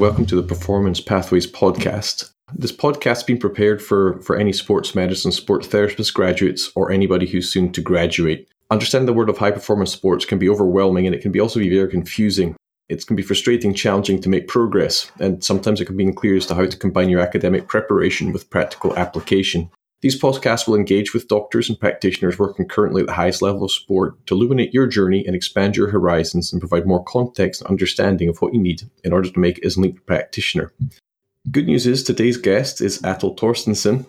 Welcome to the Performance Pathways podcast. This podcast has been prepared for, for any sports medicine, sports therapist graduates, or anybody who's soon to graduate. Understanding the world of high performance sports can be overwhelming and it can be also be very confusing. It can be frustrating, challenging to make progress, and sometimes it can be unclear as to how to combine your academic preparation with practical application. These podcasts will engage with doctors and practitioners working currently at the highest level of sport to illuminate your journey and expand your horizons and provide more context and understanding of what you need in order to make as an elite practitioner. Good news is today's guest is Atle Torstensen.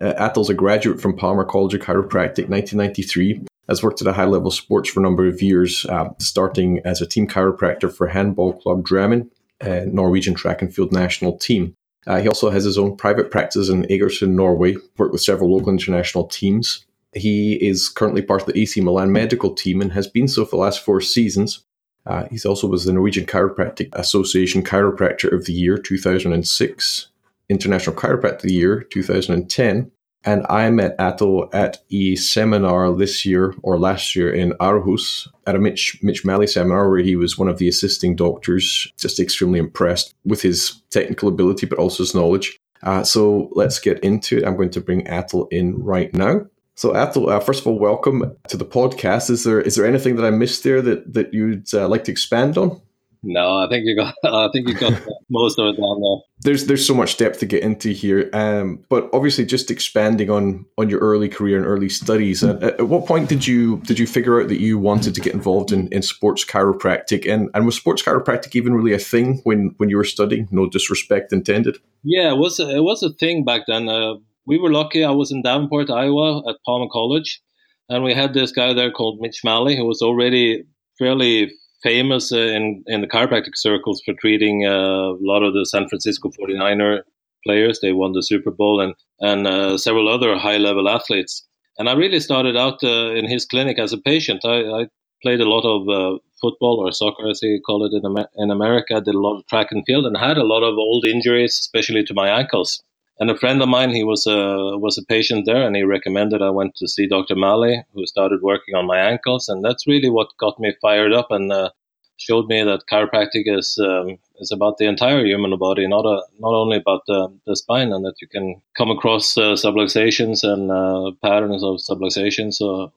Uh, a graduate from Palmer College of Chiropractic 1993, has worked at a high level sports for a number of years, uh, starting as a team chiropractor for Handball Club Drammen, uh, Norwegian track and field national team. Uh, he also has his own private practice in Egersund, Norway, worked with several local international teams. He is currently part of the AC Milan medical team and has been so for the last four seasons. Uh, he also was the Norwegian Chiropractic Association Chiropractor of the Year 2006, International Chiropractor of the Year 2010, and I met Atle at a seminar this year or last year in Aarhus at a Mitch, Mitch Mally seminar where he was one of the assisting doctors, just extremely impressed with his technical ability, but also his knowledge. Uh, so let's get into it. I'm going to bring Atle in right now. So Atle, uh, first of all, welcome to the podcast. Is there is there anything that I missed there that, that you'd uh, like to expand on? No, I think you got. I think you got most of it down there. There's there's so much depth to get into here, um, but obviously just expanding on on your early career and early studies. At, at what point did you did you figure out that you wanted to get involved in, in sports chiropractic? And and was sports chiropractic even really a thing when when you were studying? No disrespect intended. Yeah, it was a, it was a thing back then. Uh, we were lucky. I was in Davenport, Iowa, at Palmer College, and we had this guy there called Mitch Mally, who was already fairly famous uh, in in the chiropractic circles for treating uh, a lot of the San Francisco 49er players. They won the Super Bowl and and uh, several other high level athletes. And I really started out in his clinic as a patient. I, I played a lot of football or soccer, as they call it in, Amer- in America. Did a lot of track and field and had a lot of old injuries, especially to my ankles. And a friend of mine, he was a was a patient there, and he recommended I went to see Dr. Mally, who started working on my ankles, and that's really what got me fired up and uh, showed me that chiropractic is um, is about the entire human body, not a, not only about the, the spine, and that you can come across uh, subluxations and uh, patterns of subluxations uh,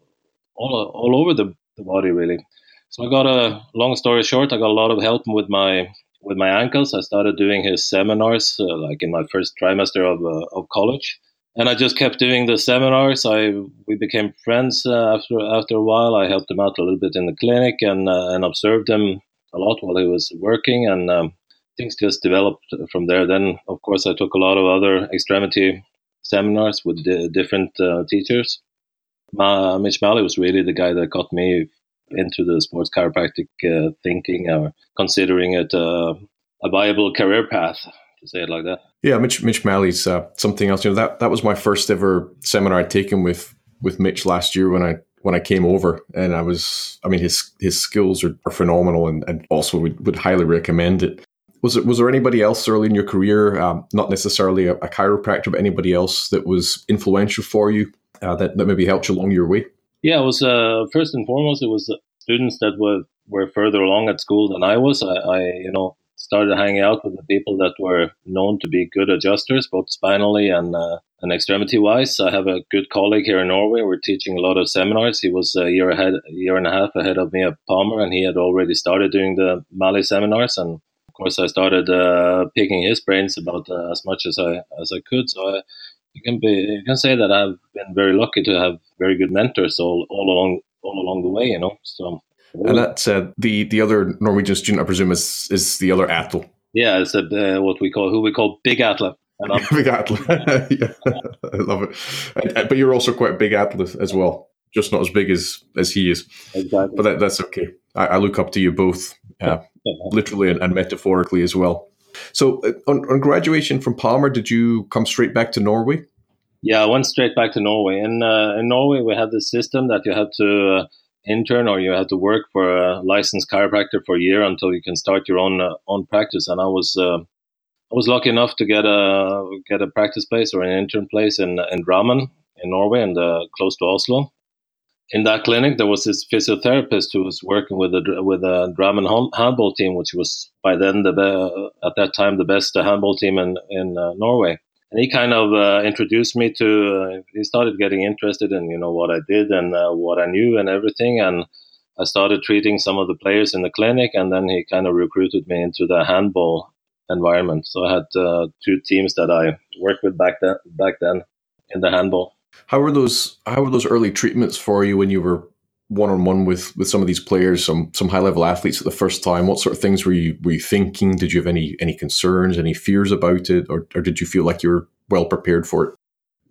all all over the, the body, really. So I got a long story short, I got a lot of help with my with my ankles. I started doing his seminars uh, like in my first trimester of, uh, of college. And I just kept doing the seminars. I we became friends uh, after after a while. I helped him out a little bit in the clinic and uh, and observed him a lot while he was working, and um, things just developed from there. Then, of course, I took a lot of other extremity seminars with di- different uh, teachers. Mitch Mally was really the guy that got me into the sports chiropractic uh, thinking or considering it uh, a viable career path to say it like that. Yeah, Mitch Mitch Mally's uh, something else. You know that that was my first ever seminar I'd taken with with Mitch last year when I when I came over, and I was I mean his his skills are, are phenomenal, and, and also would, would highly recommend it. Was it was there anybody else early in your career, um, not necessarily a, a, chiropractor, but anybody else that was influential for you uh, that that maybe helped you along your way? Yeah, it was uh, first and foremost it was students that were were further along at school than I was. I, I, you know started hanging out with the people that were known to be good adjusters, both spinally and uh, and extremity wise. I have a good colleague here in Norway. We're teaching a lot of seminars. He was a year ahead, year and a half ahead of me at Palmer, and he had already started doing the Mally seminars. And of course, I started uh, picking his brains about uh, as much as I as I could. So I, you can be you can say that I've been very lucky to have very good mentors all all along all along the way. You know, so. And that's uh, the the other Norwegian student, I presume, is is the other Atle. Yeah, it's a, uh, what we call who we call Big Atle. big Atle, yeah, I love it. And, but you're also quite a big Atle as well, just not as big as as he is. Exactly. But that, that's okay. I, I, look up to you both, uh, literally and, and metaphorically as well. So, uh, on, on, graduation from Palmer, did you come straight back to Norway? Yeah, I went straight back to Norway. In uh, in Norway, we have this system that you have to uh, intern or you have to work for a licensed chiropractor for a year until you can start your own uh, own practice. And I was uh, I was lucky enough to get a get a practice place or an intern place in in Drammen in Norway and close to Oslo. in that clinic, there was this physiotherapist who was working with a with a Drammen handball team, which was by then the at that time the best handball team in in uh, Norway. And he kind of uh, introduced me to. Uh, he started getting interested in you know what I did and uh, what I knew and everything. And I started treating some of the players in the clinic, and then he kind of recruited me into the handball environment. So I had uh, two teams that I worked with back then. Back then in the handball. How were those? How were those early treatments for you when you were one on one with with some of these players, some some high level athletes at the first time? What sort of things were you were you thinking? Did you have any any concerns, any fears about it, or or did you feel like you were well prepared for it?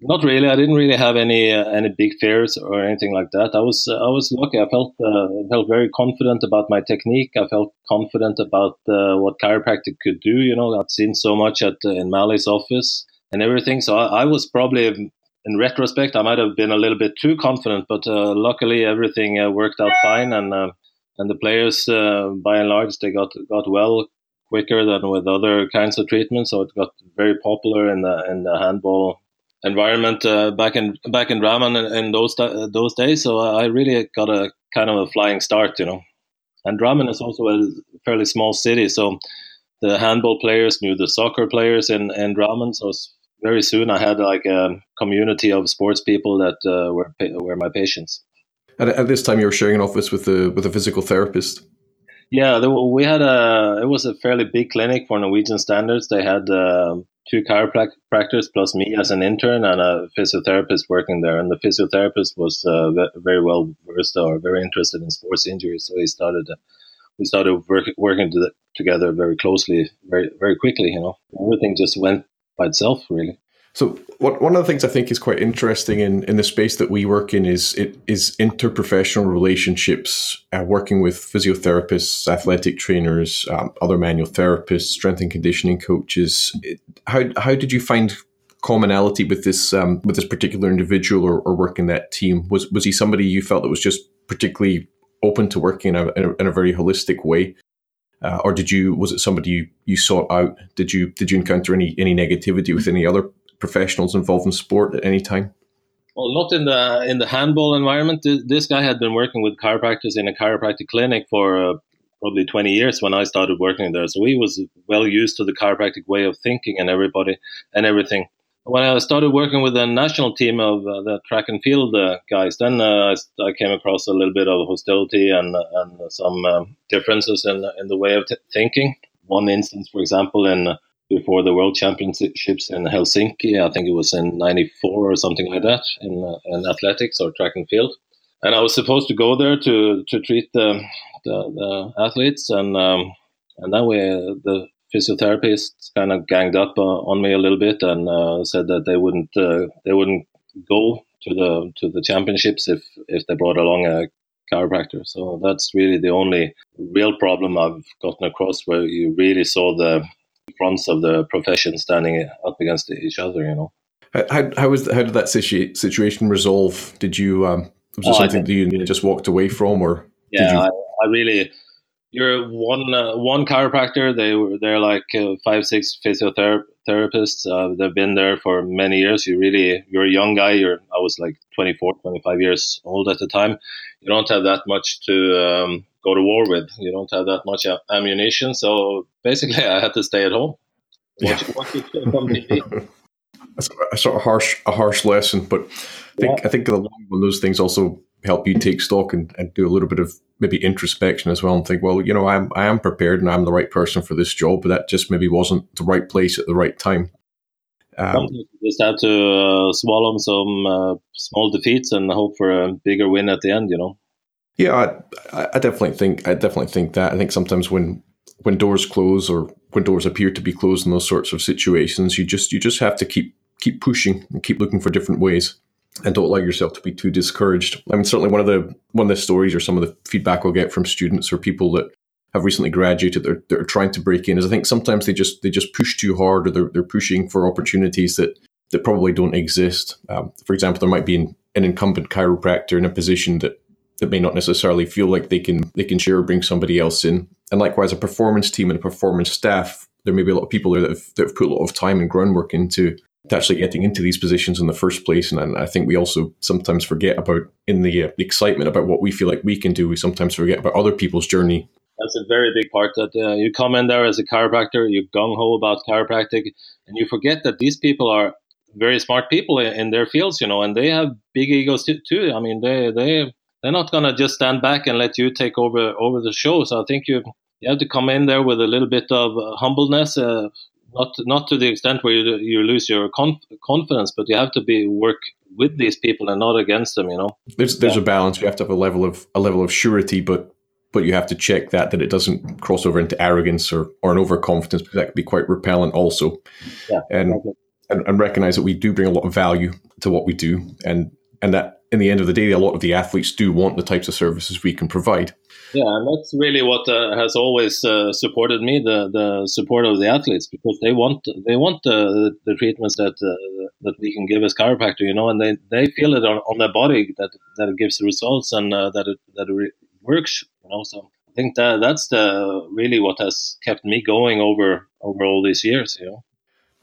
Not really. I didn't really have any uh, any big fears or anything like that. I was uh, I was lucky. I felt uh, felt very confident about my technique. I felt confident about uh, what chiropractic could do. You know, I'd seen so much at uh, in Mally's office and everything. So I, I, was probably, in retrospect, I might have been a little bit too confident. But uh, luckily, everything worked out fine, and and the players, by and large, they got got well quicker than with other kinds of treatments. So it got very popular in the in the handball environment uh, back in back in Drammen in, in those those days. So I really got a kind of a flying start, you know. And Drammen is also a fairly small city, so the handball players knew the soccer players in in Drammen. So very soon I had like a community of sports people that uh, were were my patients. At, at this time, you were sharing an office with a with a physical therapist. Yeah, there, we had a. It was a fairly big clinic for Norwegian standards. They had uh, two chiropractors plus me as an intern and a physiotherapist working there. And the physiotherapist was uh, very well versed or very interested in sports injuries, so he started. Uh, we started work, working to the, together very closely, very very quickly. You know, everything just went by itself, really. So what, one of the things I think is quite interesting in, in the space that we work in is it is interprofessional relationships, uh, working with physiotherapists, athletic trainers, um, other manual therapists, strength and conditioning coaches. How how did you find commonality with this um, with this particular individual or, or working that team? Was was he somebody you felt that was just particularly open to working in a, in a, in a very holistic way? Uh, or did you was it somebody you, you sought out? Did you did you encounter any any negativity with any other professionals involved in sport at any time? Well, not in the in the handball environment. This guy had been working with chiropractors in a chiropractic clinic for uh, probably 20 years when I started working there. So he was well used to the chiropractic way of thinking and everybody and everything. When I started working with the national team of uh, the track and field uh, guys, then uh, I came across a little bit of hostility and, and some um, differences in, in the way of t- thinking. One instance, for example, in before the World Championships in Helsinki. I think it was in '94 or something like that in, uh, in athletics or track and field. And I was supposed to go there to to treat the the, the athletes, and um, and then we the physiotherapists kind of ganged up uh, on me a little bit and uh, said that they wouldn't uh, they wouldn't go to the to the championships if if they brought along a chiropractor. So that's really the only real problem I've gotten across where you really saw the fronts of the profession standing up against each other. You know. How how was how did that situ- situation resolve? Did you um, was it oh, something that you just walked away from, or yeah, I, I, really. You're one uh, one chiropractor. They were they're like uh, five six physiotherapists. Uh, they've been there for many years. You really you're a young guy. You're I was like 24, 25 years old at the time. You don't have that much to um, go to war with. You don't have that much ammunition, so basically, I had to stay at home. Watch, yeah. watch it That's a sort of harsh, a harsh lesson, but I think yeah. I think the long run, those things also help you take stock and, and do a little bit of maybe introspection as well, and think, well, you know, I'm I am prepared and I'm the right person for this job, but that just maybe wasn't the right place at the right time. Um, just have to uh, swallow some uh, small defeats and hope for a bigger win at the end. You know. Yeah, I, I definitely think I definitely think that. I think sometimes when when doors close or when doors appear to be closed in those sorts of situations, you just you just have to keep keep pushing and keep looking for different ways and don't allow yourself to be too discouraged. I mean, certainly one of the one of the stories or some of the feedback I'll get from students or people that have recently graduated that are, that are trying to break in is I think sometimes they just they just push too hard or they're, they're pushing for opportunities that that probably don't exist. Um, for example, there might be an, an incumbent chiropractor in a position that that may not necessarily feel like they can they can share or bring somebody else in. And likewise, a performance team and a performance staff, there may be a lot of people there that have, that have put a lot of time and groundwork into to actually getting into these positions in the first place. And I think we also sometimes forget about in the, uh, excitement about what we feel like we can do. We sometimes forget about other people's journey. That's a very big part that uh, you come in there as a chiropractor, you gung ho about chiropractic, and you forget that these people are very smart people in, their fields, you know, and they have big egos too. too. I mean, they they they're not gonna just stand back and let you take over over the show. So I think you you have to come in there with a little bit of uh, humbleness, uh, not not to the extent where you, you lose your conf- confidence, but you have to be work with these people and not against them. You know, there's there's yeah. a balance. You have to have a level of a level of surety, but but you have to check that that it doesn't cross over into arrogance or or an overconfidence because that can be quite repellent also. Yeah, and, exactly. and and recognize that we do bring a lot of value to what we do, and and that in the end of the day, a lot of the athletes do want the types of services we can provide. Yeah, and that's really what uh, has always uh, supported me the the support of the athletes because they want they want the the treatments that uh, that we can give as chiropractor, you know, and they, they feel it on, on their body that that it gives the results and uh, that it that it re- works, you know. So I think that that's the really what has kept me going over over all these years, you know.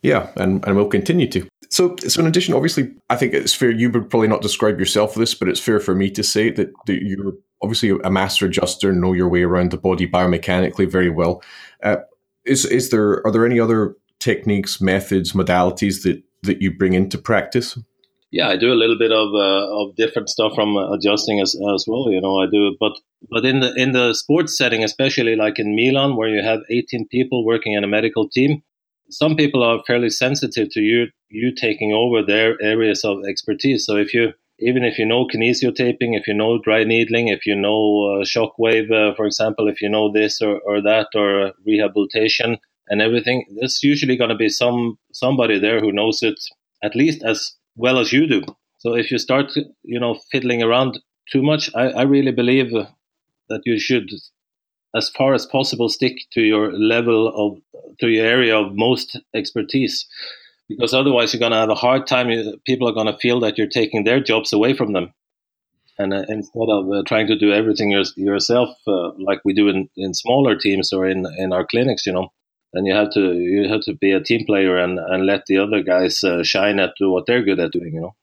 Yeah, and, and we'll continue to. So, so in addition, obviously, I think it's fair. You would probably not describe yourself this, but it's fair for me to say that, that you're obviously a master adjuster, know your way around the body biomechanically very well. Uh, is is there are there any other techniques, methods, modalities that that you bring into practice? Yeah, I do a little bit of uh, of different stuff from adjusting as as well. You know, I do, but but in the in the sports setting, especially like in Milan, where you have 18 people working in a medical team, some people are fairly sensitive to you you taking over their areas of expertise. So if you even if you know kinesiotaping, if you know dry needling, if you know uh, shockwave, uh, for example, if you know this or, or that or rehabilitation and everything, there's usually going to be some somebody there who knows it at least as well as you do. So if you start, you know, fiddling around too much, I, I really believe that you should as far as possible stick to your level of to your area of most expertise because otherwise you're going to have a hard time people are going to feel that you're taking their jobs away from them. And uh, instead of uh, trying to do everything your, yourself uh, like we do in, in smaller teams or in, in our clinics you know then you have to you have to be a team player and, and let the other guys shine at what they're good at doing you know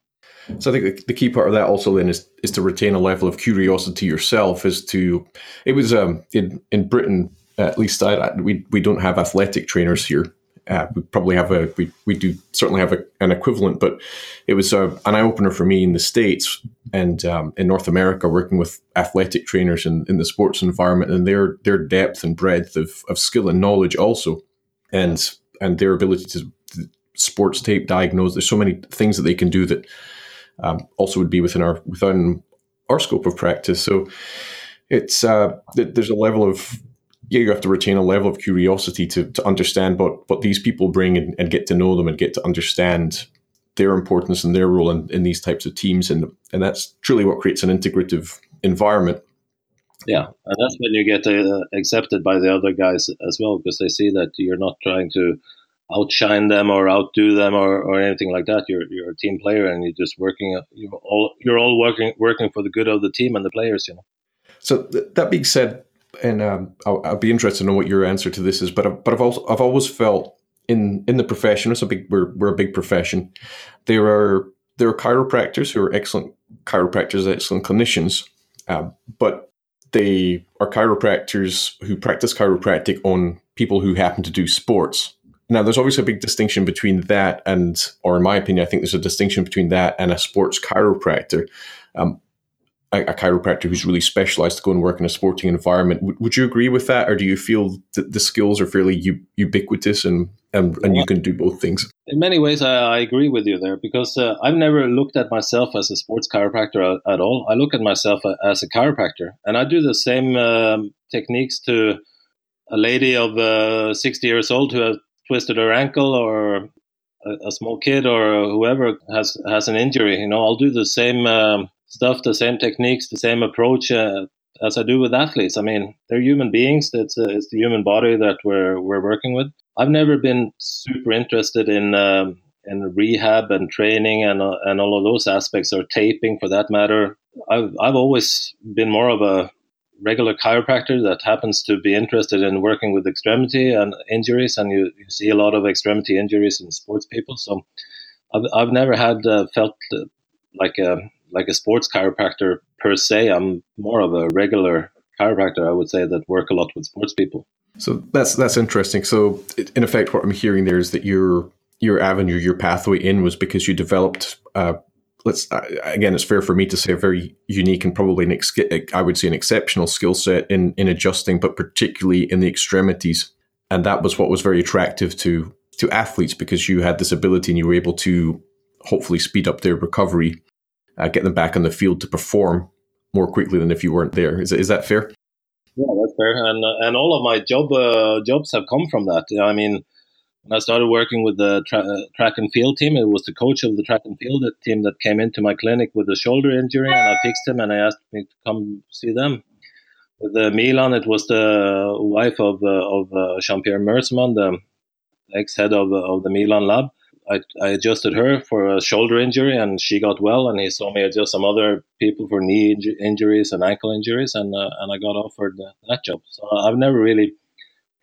so I think the, key part of that also then is is to retain a level of curiosity yourself. Is to it was um, in in Britain at least I, we we don't have athletic trainers here. Uh, we probably have a we, we do certainly have a, an equivalent, but it was a, an eye opener for me in the states and um, in North America, working with athletic trainers in, in the sports environment and their their depth and breadth of, of skill and knowledge also, and and their ability to sports tape diagnose. There's so many things that they can do that um, also would be within our within our scope of practice. So it's uh, there's a level of yeah, you have to retain a level of curiosity to, to understand what, what these people bring and, and get to know them and get to understand their importance and their role in, in these types of teams. And, and that's truly what creates an integrative environment. Yeah, and that's when you get uh, accepted by the other guys as well, because they see that you're not trying to outshine them or outdo them or, or anything like that. You're you're a team player and you're just working. You're all you're all working working for the good of the team and the players. You know. So th- that being said, and um, I'll, I'll, be interested to know what your answer to this is. But but I've also I've always felt in in the profession, it's a big we're we're a big profession. There are there are chiropractors who are excellent chiropractors, excellent clinicians, uh, but they are chiropractors who practice chiropractic on people who happen to do sports. Now, there's obviously a big distinction between that and, or in my opinion, I think there's a distinction between that and a sports chiropractor. Um, a, a, chiropractor who's really specialized to go and work in a sporting environment. W- would you agree with that, or do you feel that the skills are fairly u- ubiquitous and, and, and you can do both things? In many ways, I, I agree with you there because uh, I've never looked at myself as a sports chiropractor at, at, all. I look at myself as a chiropractor, and I do the same um, techniques to a lady of uh, 60 years old who has twisted her ankle or a, a, small kid or whoever has has an injury. You know, I'll do the same um, stuff, the same techniques, the same approach uh, as I do with athletes. I mean, they're human beings. It's, uh, it's the human body that we're we're working with. I've never been super interested in um, in rehab and training and uh, and all of those aspects or taping for that matter. I've I've always been more of a regular chiropractor that happens to be interested in working with extremity and injuries, and you, you see a lot of extremity injuries in sports people. So I've I've never had uh, felt like a like a sports chiropractor per se. I'm more of a regular chiropractor, I would say, that work a lot with sports people. So that's that's interesting. So in effect, what I'm hearing there is that your your avenue, your pathway in was because you developed. Uh, let's uh, again, it's fair for me to say a very unique and probably an ex- I would say an exceptional skill set in in adjusting, but particularly in the extremities, and that was what was very attractive to to athletes because you had this ability and you were able to hopefully speed up their recovery, uh, get them back on the field to perform more quickly than if you weren't there. Is is that fair? Yeah, that's fair. And uh, and all of my job uh, jobs have come from that. I mean, when I started working with the tra- uh, track and field team, it was the coach of the track and field team that came into my clinic with a shoulder injury, and I fixed him, and I asked me to come see them. With the Milan, it was the wife of uh, of uh, Jean Pierre Meersseman, the ex head of of the Milan lab. I, I adjusted her for a shoulder injury and she got well and he saw me adjust some other people for knee injuries and ankle injuries and uh, and I got offered that, that, job. So I've never really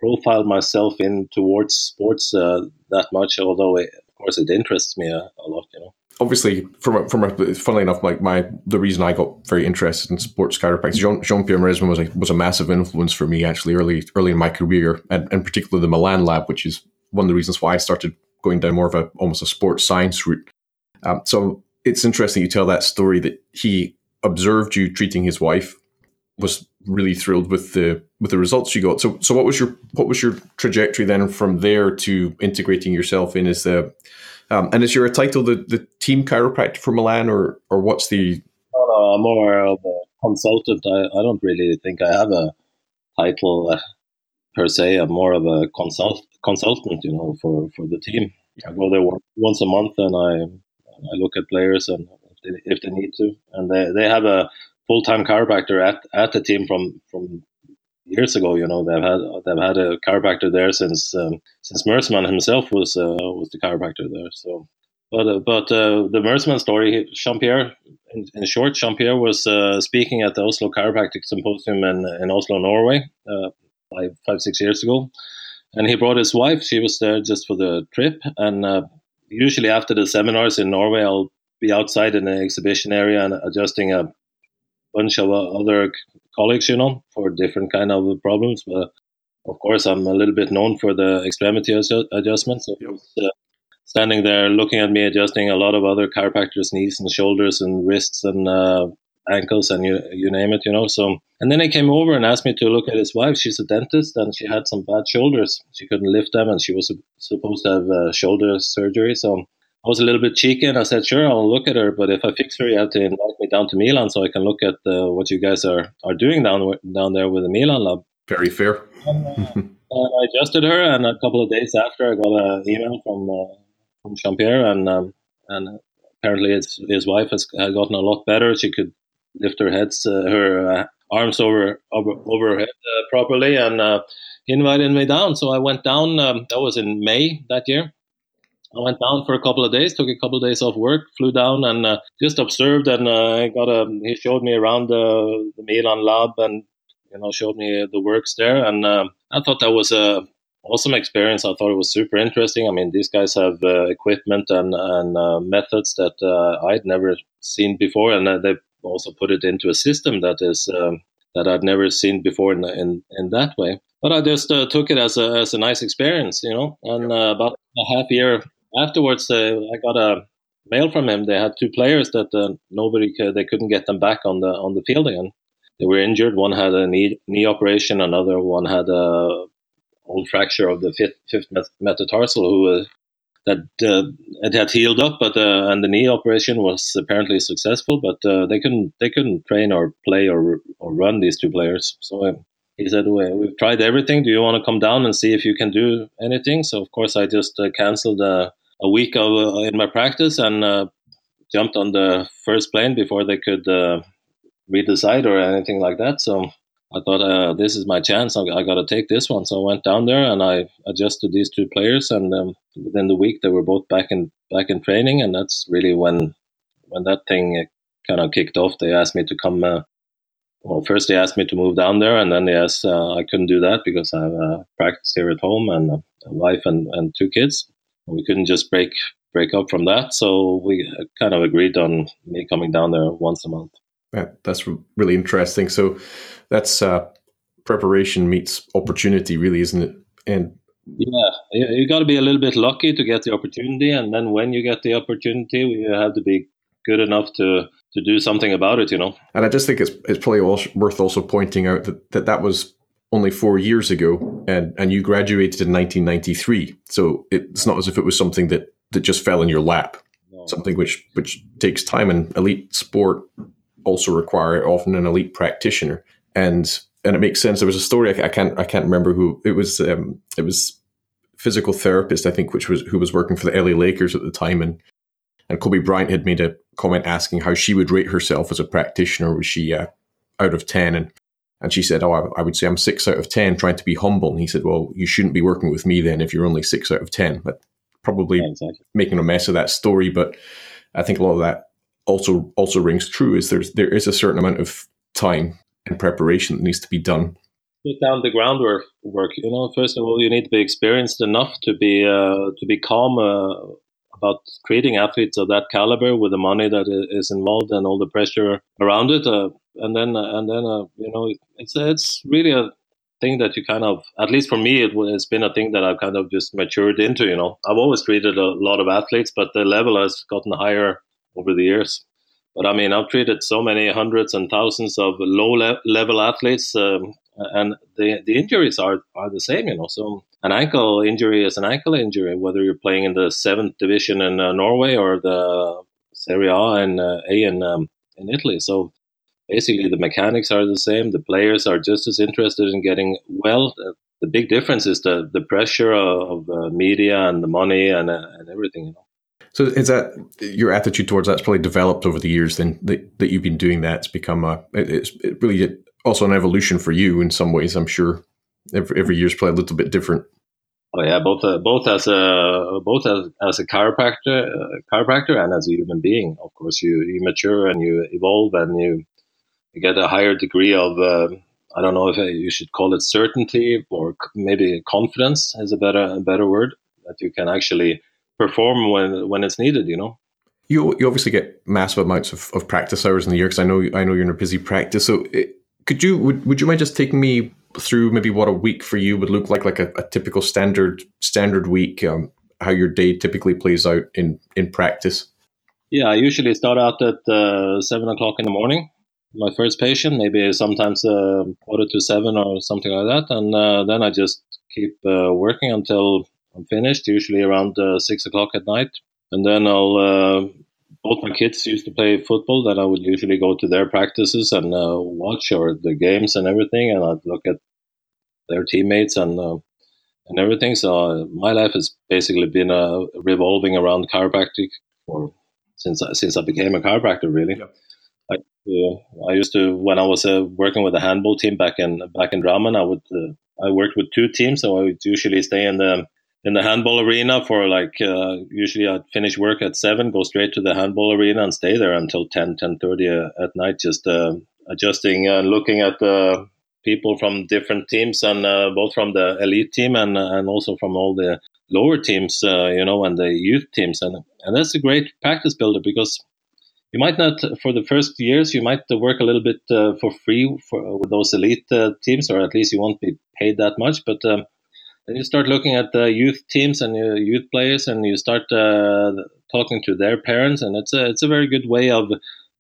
profiled myself in towards sports uh, that much although it, of course it interests me a, a, lot you know obviously from a, from a, funnily enough like my the reason I got very interested in sports chiropractic Jean, Jean-Pierre Meersseman was a, was a massive influence for me actually early early in my career and, and particularly the Milan lab which is one of the reasons why I started going down more of a almost a sports science route. Um, so it's interesting you tell that story that he observed you treating his wife, was really thrilled with the with the results you got. So so what was your what was your trajectory then from there to integrating yourself in as the um, and is your title the, the team chiropractor for Milan or or what's the? No, no, I'm more of a consultant. I, I don't really think I have a title uh, per se. I'm more of a consult consultant, you know, for, for the team. I go there once a month and I I look at players and if they, if they need to, and they, they have a full time chiropractor at, at the team from from years ago. You know, they've had they've had a chiropractor there since um, since Meersseman himself was uh, was the chiropractor there. So, but uh, but uh, the Meersseman story, Jean Pierre, in, in, short, Jean Pierre was uh, speaking at the Oslo Chiropractic Symposium in in Oslo, Norway, uh, five five six years ago and he brought his wife. She was there just for the trip. And uh, usually after the seminars in Norway, I'll be outside in the exhibition area and adjusting a bunch of other colleagues, you know, for different kind of problems. But of course, I'm a little bit known for the extremity adjustments. So yep. uh, standing there looking at me adjusting a lot of other chiropractors' knees and shoulders and wrists and uh, ankles and you you name it, you know. So and then he came over and asked me to look at his wife. She's a dentist and she had some bad shoulders. She couldn't lift them and she was supposed to have uh, shoulder surgery. So I was a little bit cheeky and I said, sure, I'll look at her, but if I fix her, you have to invite me down to Milan so I can look at uh, what you guys are, are doing down down there with the Milan lab. Very fair. and, uh, and I adjusted her, and a couple of days after, I got an email from uh, from Jean Pierre, and um, and apparently his his wife has had gotten a lot better. She could lift her heads, uh, her uh, arms over over, over her head uh, properly, and invited me down. So I went down. Um, that was in May that year. I went down for a couple of days, took a couple of days off work, flew down and uh, just observed and uh, got a. He showed me around the, the Milan lab and you know showed me the works there, and uh, I thought that was a awesome experience. I thought it was super interesting. I mean, these guys have equipment and and methods that I'd never seen before, and they also put it into a system that is um, that I'd never seen before in in, in that way. But I just uh, took it as a as a nice experience, you know. And uh, about a half year afterwards, uh, I got a mail from him. They had two players that uh, nobody could, they couldn't get them back on the on the field again. They were injured. One had a knee knee operation. Another one had a old fracture of the fifth, fifth metatarsal. Who that uh, it had healed up, but uh, and the knee operation was apparently successful, but uh, they couldn't they couldn't train or play or or run these two players. So um, he said, well, "We've tried everything. Do you want to come down and see if you can do anything?" So of course, I just uh, canceled a week of uh, in my practice and uh, jumped on the first plane before they could redecide or anything like that. So I thought uh, this is my chance. I, I got to take this one. So I went down there and I adjusted these two players, and um, within the week they were both back in back in training, and that's really when when that thing kind of kicked off. They asked me to come. Uh, well, first they asked me to move down there, and then they asked uh, I couldn't do that because I have practice here at home and a wife and, and two kids. We couldn't just break break up from that. So we kind of agreed on me coming down there once a month. Yeah, that's really interesting. So that's uh, preparation meets opportunity, really, isn't it? And yeah, you, you got to be a little bit lucky to get the opportunity, and then when you get the opportunity, you have to be good enough to to do something about it. You know. And I just think it's it's probably also worth also pointing out that that, that was only four years ago, and and you graduated in 1993. So it's not as if it was something that that just fell in your lap. No. Something which which takes time, and elite sport also require often an elite practitioner. And and it makes sense. There was a story I, can't I can't remember who it was. Um, it was physical therapist I think, which was who was working for the LA Lakers at the time, and and Kobe Bryant had made a comment asking how she would rate herself as a practitioner. Was she uh, out of ten? And and she said, "Oh, I, I, would say I'm six out of ten, trying to be humble." And he said, "Well, you shouldn't be working with me then if you're only six out of ten. But probably yeah, exactly. making a mess of that story. But I think a lot of that also also rings true. Is there's there is a certain amount of time and preparation that needs to be done. Put down the groundwork. Work. You know, first of all, you need to be experienced enough to be uh, to be calm uh, about creating athletes of that caliber with the money that is involved and all the pressure around it. Uh, and then, uh, and then, uh, you know, it's it's really a thing that you kind of, at least for me, it, has been a thing that I've kind of just matured into. You know, I've always treated a lot of athletes, but the level has gotten higher over the years. But I mean, I've treated so many hundreds and thousands of low le- level athletes, um, and the the injuries are are the same. You know, so an ankle injury is an ankle injury, whether you're playing in the seventh division in uh, Norway or the Serie A and uh, A in um, in Italy. So basically, the mechanics are the same. The players are just as interested in getting well. The big difference is the the pressure of, the media and the money and uh, and everything. You know. So is that your attitude towards that's probably developed over the years? Then that, that you've been doing that, it's become a it's it really also an evolution for you in some ways. I'm sure every every year's probably a little bit different. Oh yeah, both uh, both as a both as, as a chiropractor, uh, chiropractor, and as a human being. Of course, you you mature and you evolve, and you, you get a higher degree of uh, I don't know if you should call it certainty or maybe confidence is a better a better word that you can actually perform when when it's needed. You know. You, you obviously get massive amounts of, of practice hours in the year because I know I know you're in a busy practice. So, it, could you would, would you mind just taking me through maybe what a week for you would look like, like a, a typical standard standard week, um, how your day typically plays out in in practice? Yeah, I usually start out at uh, seven o'clock in the morning. My first patient, maybe sometimes uh, quarter to seven or something like that, and uh, then I just keep uh, working until I'm finished. Usually around uh, six o'clock at night, and then I'll uh, both my kids used to play football. Then I would usually go to their practices and uh, watch or the games and everything, and I'd look at their teammates and uh, and everything. So uh, my life has basically been uh, revolving around chiropractic for since since I became a chiropractor. Really, yeah. I, uh, I used to when I was uh, working with a handball team back in back in Drammen. I would I worked with two teams, so I would usually stay in the in the handball arena for like uh, usually I'd finish work at seven, go straight to the handball arena and stay there until 10, 10.30 uh, at night, just uh, adjusting and looking at the people from different teams and uh, both from the elite team and and also from all the lower teams, uh, you know, and the youth teams, and and that's a great practice builder because you might not for the first years you might work a little bit uh, for free for with those elite teams, or at least you won't be paid that much, but um, then you start looking at the youth teams and youth players, and you start uh, talking to their parents, and it's a it's a very good way of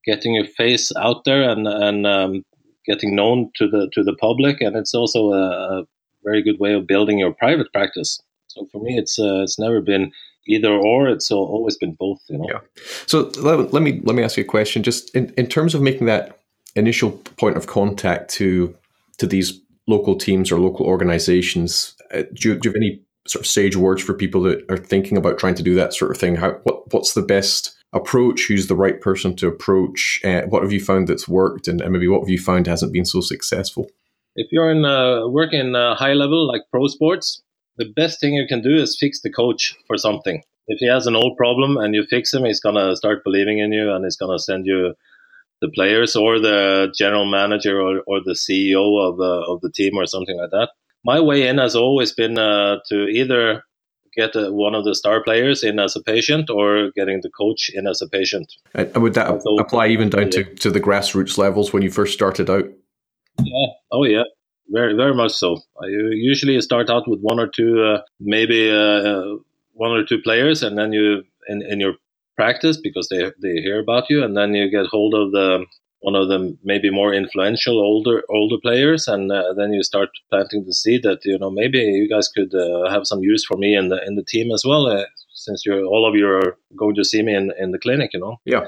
getting your face out there and and um, getting known to the to the public, and it's also a, a, very good way of building your private practice. So for me, it's uh, it's never been either or; it's always been both. You know. Yeah. So let, let me let me ask you a question. Just in, in terms of making that initial point of contact to to these local teams or local organizations uh, do, you, do you have any sort of sage words for people that are thinking about trying to do that sort of thing? How what what's the best approach? Who's the right person to approach? Uh, what have you found that's worked, and, and, maybe what have you found hasn't been so successful? If you're in uh, working in uh, high level like pro sports, the best thing you can do is fix the coach for something. If he has an old problem and you fix him, he's gonna start believing in you, and he's gonna send you the players or the general manager or, or the CEO of, uh, of the team or something like that my way in has always been uh, to either get a, one of the star players in as a patient or getting the coach in as a patient. And would that so, apply even down to, to the grassroots levels when you first started out? Yeah. Oh, yeah. Very, very much so. I usually start out with one or two, uh, maybe uh, one or two players, and then you in, in your practice because they they hear about you, and then you get hold of the one of the maybe more influential older older players, and uh, then you start planting the seed that you know maybe you guys could uh, have some use for me in the in the team as well, uh, since you're all of you are going to see me in, in the clinic, you know. Yeah.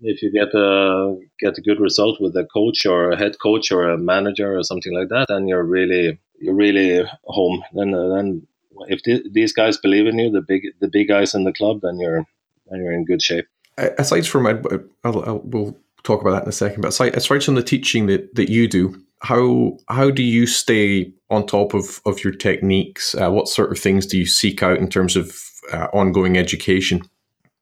If you get a get a good result with a coach or a head coach or a manager or something like that, then you're really you're really home. Then uh, then if th- these guys believe in you, the big the big guys in the club, then you're then you're in good shape. Aside from, I'll, I'll, we'll talk about that in a second. But aside, aside from the teaching that, that you do, how how do you stay on top of, of your techniques? Uh, what sort of things do you seek out in terms of uh, ongoing education?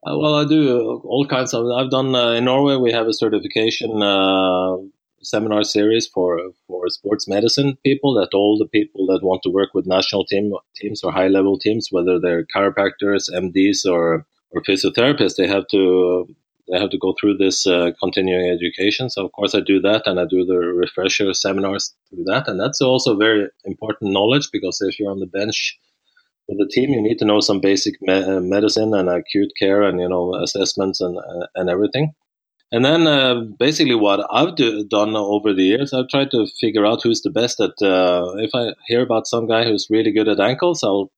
Uh, well, I do all kinds of. I've done uh, in Norway. We have a certification uh, seminar series for for sports medicine people. That all the people that want to work with national team teams or high level teams, whether they're chiropractors, MDs, or or physiotherapists, they have to they have to go through this uh, continuing education. So of course I do that, and I do the refresher seminars through that, and that's also very important knowledge because if you're on the bench with the team, you need to know some basic me- uh, medicine and acute care, and you know assessments and uh, and everything. And then uh, basically what I've do, done over the years, I've tried to figure out who's the best at. Uh, if I hear about some guy who's really good at ankles, I'll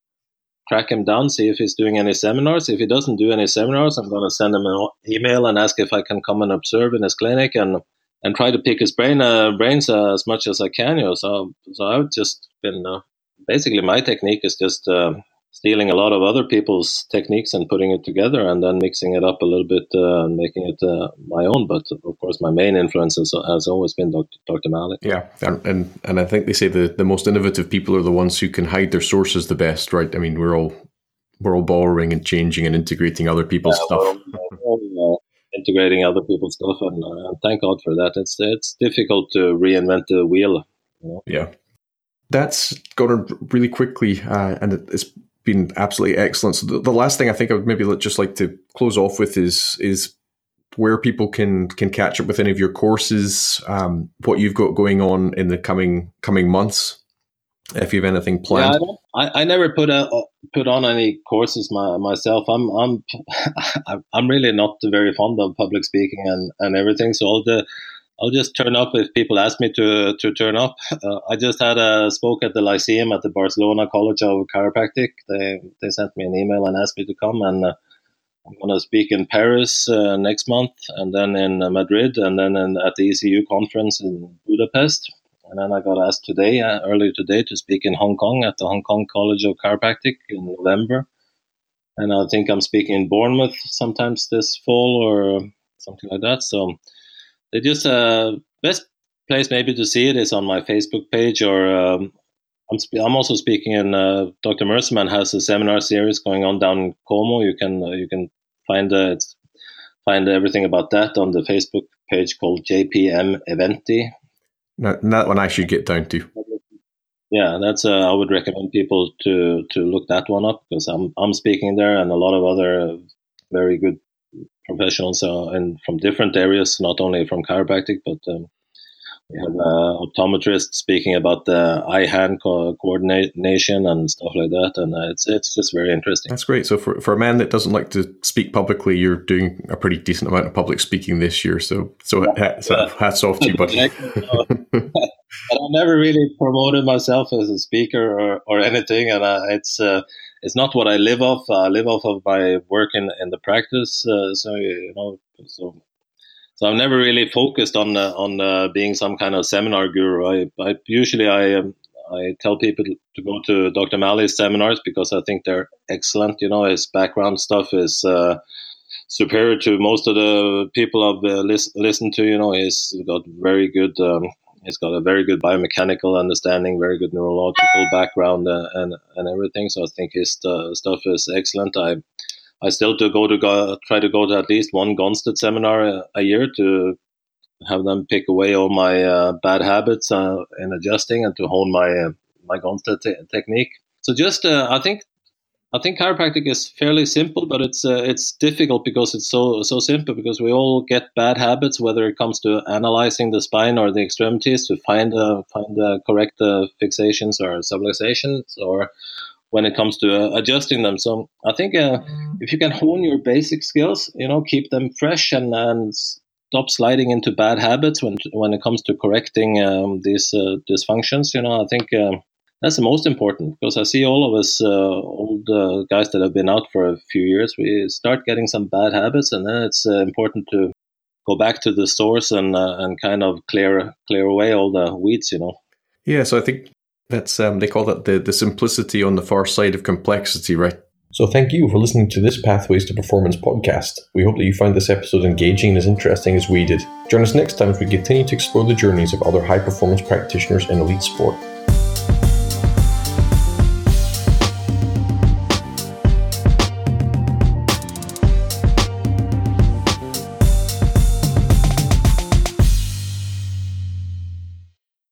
track him down, see if he's doing any seminars. If he doesn't do any seminars, I'm going to send him an email and ask if I can come and observe in his clinic and and try to pick his brain uh, brains uh, as much as I can. You know, so so I've just been uh, basically my technique is just uh, stealing a lot of other people's techniques and putting it together and then mixing it up a little bit uh, and making it uh, my own. But of course, my main influence has, has always been Dr. Dr. Mally. Yeah, and, and and I think they say the the most innovative people are the ones who can hide their sources the best, right? I mean, we're all we're all borrowing and changing and integrating other people's yeah, stuff. Well, uh, integrating other people's stuff, and uh, thank God for that. It's it's difficult to reinvent the wheel. You know? Yeah, that's gone really quickly, uh, and it's been absolutely excellent. So the, the, last thing I think I would maybe just like to close off with is is where people can can catch up with any of your courses, um, what you've got going on in the coming coming months, if you have anything planned. Yeah, I, I, I, never put a, put on any courses my, myself. I'm I'm I'm really not very fond of public speaking and, and everything. So all the I'll just turn up if people ask me to to turn up. Uh, I just had a spoke at the Lyceum at the Barcelona College of Chiropractic. They they sent me an email and asked me to come, and uh, I'm going to speak in Paris uh, next month, and then in uh, Madrid, and then in, at the ECU conference in Budapest. And then I got asked today, uh, earlier today, to speak in Hong Kong at the Hong Kong College of Chiropractic in November. And I think I'm speaking in Bournemouth sometimes this fall or something like that. So they just uh, best place maybe to see it is on my Facebook page or um, I'm sp- I'm also speaking in uh, Dr. Meersseman has a seminar series going on down in Como. You can uh, you can find uh, find everything about that on the Facebook page called JPM Eventi. No, that one I should get down to. Yeah, that's uh, I would recommend people to to look that one up because I'm I'm speaking there and a lot of other very good professionals uh, and from different areas, not only from chiropractic, but um, we have uh, optometrists speaking about the eye-hand co- coordination and stuff like that, and uh, it's it's just very interesting. That's great. So for, for a man that doesn't like to speak publicly, you're doing a pretty decent amount of public speaking this year. So so, yeah. so hats off to you, buddy. but I never really promoted myself as a speaker or, or anything, and uh, it's uh, it's not what I live off. I live off of my work in, in the practice. Uh, so you know, so so I've never really focused on uh, on uh, being some kind of seminar guru. I, I usually I um, I tell people to go to Dr. Mally's seminars because I think they're excellent. You know, his background stuff is uh, superior to most of the people I've uh, list, listened to. You know, he's got very good. Um, he's got a very good biomechanical understanding, very good neurological background, uh, and and everything. So I think his uh, stuff is excellent. I I still do go to go, try to go to at least one Gonstead seminar a, a year to have them pick away all my uh, bad habits uh, in adjusting and to hone my uh, my Gonstead te- technique. So just uh, I think I think chiropractic is fairly simple, but it's uh, it's difficult because it's so so simple because we all get bad habits, whether it comes to analyzing the spine or the extremities to find uh, find the correct uh, fixations or subluxations, or when it comes to uh, adjusting them. So I think uh, if you can hone your basic skills, you know, keep them fresh and and stop sliding into bad habits when when it comes to correcting um, these uh, dysfunctions. You know, I think that's the most important because I see all of us uh, old uh, guys that have been out for a few years. We start getting some bad habits, and then it's uh, important to go back to the source and uh, and kind of clear clear away all the weeds. You know. Yeah, so I think that's um, they call that the the simplicity on the far side of complexity, right? So thank you for listening to this Pathways to Performance podcast. We hope that you found this episode engaging and as interesting as we did. Join us next time as we continue to explore the journeys of other high performance practitioners in elite sport.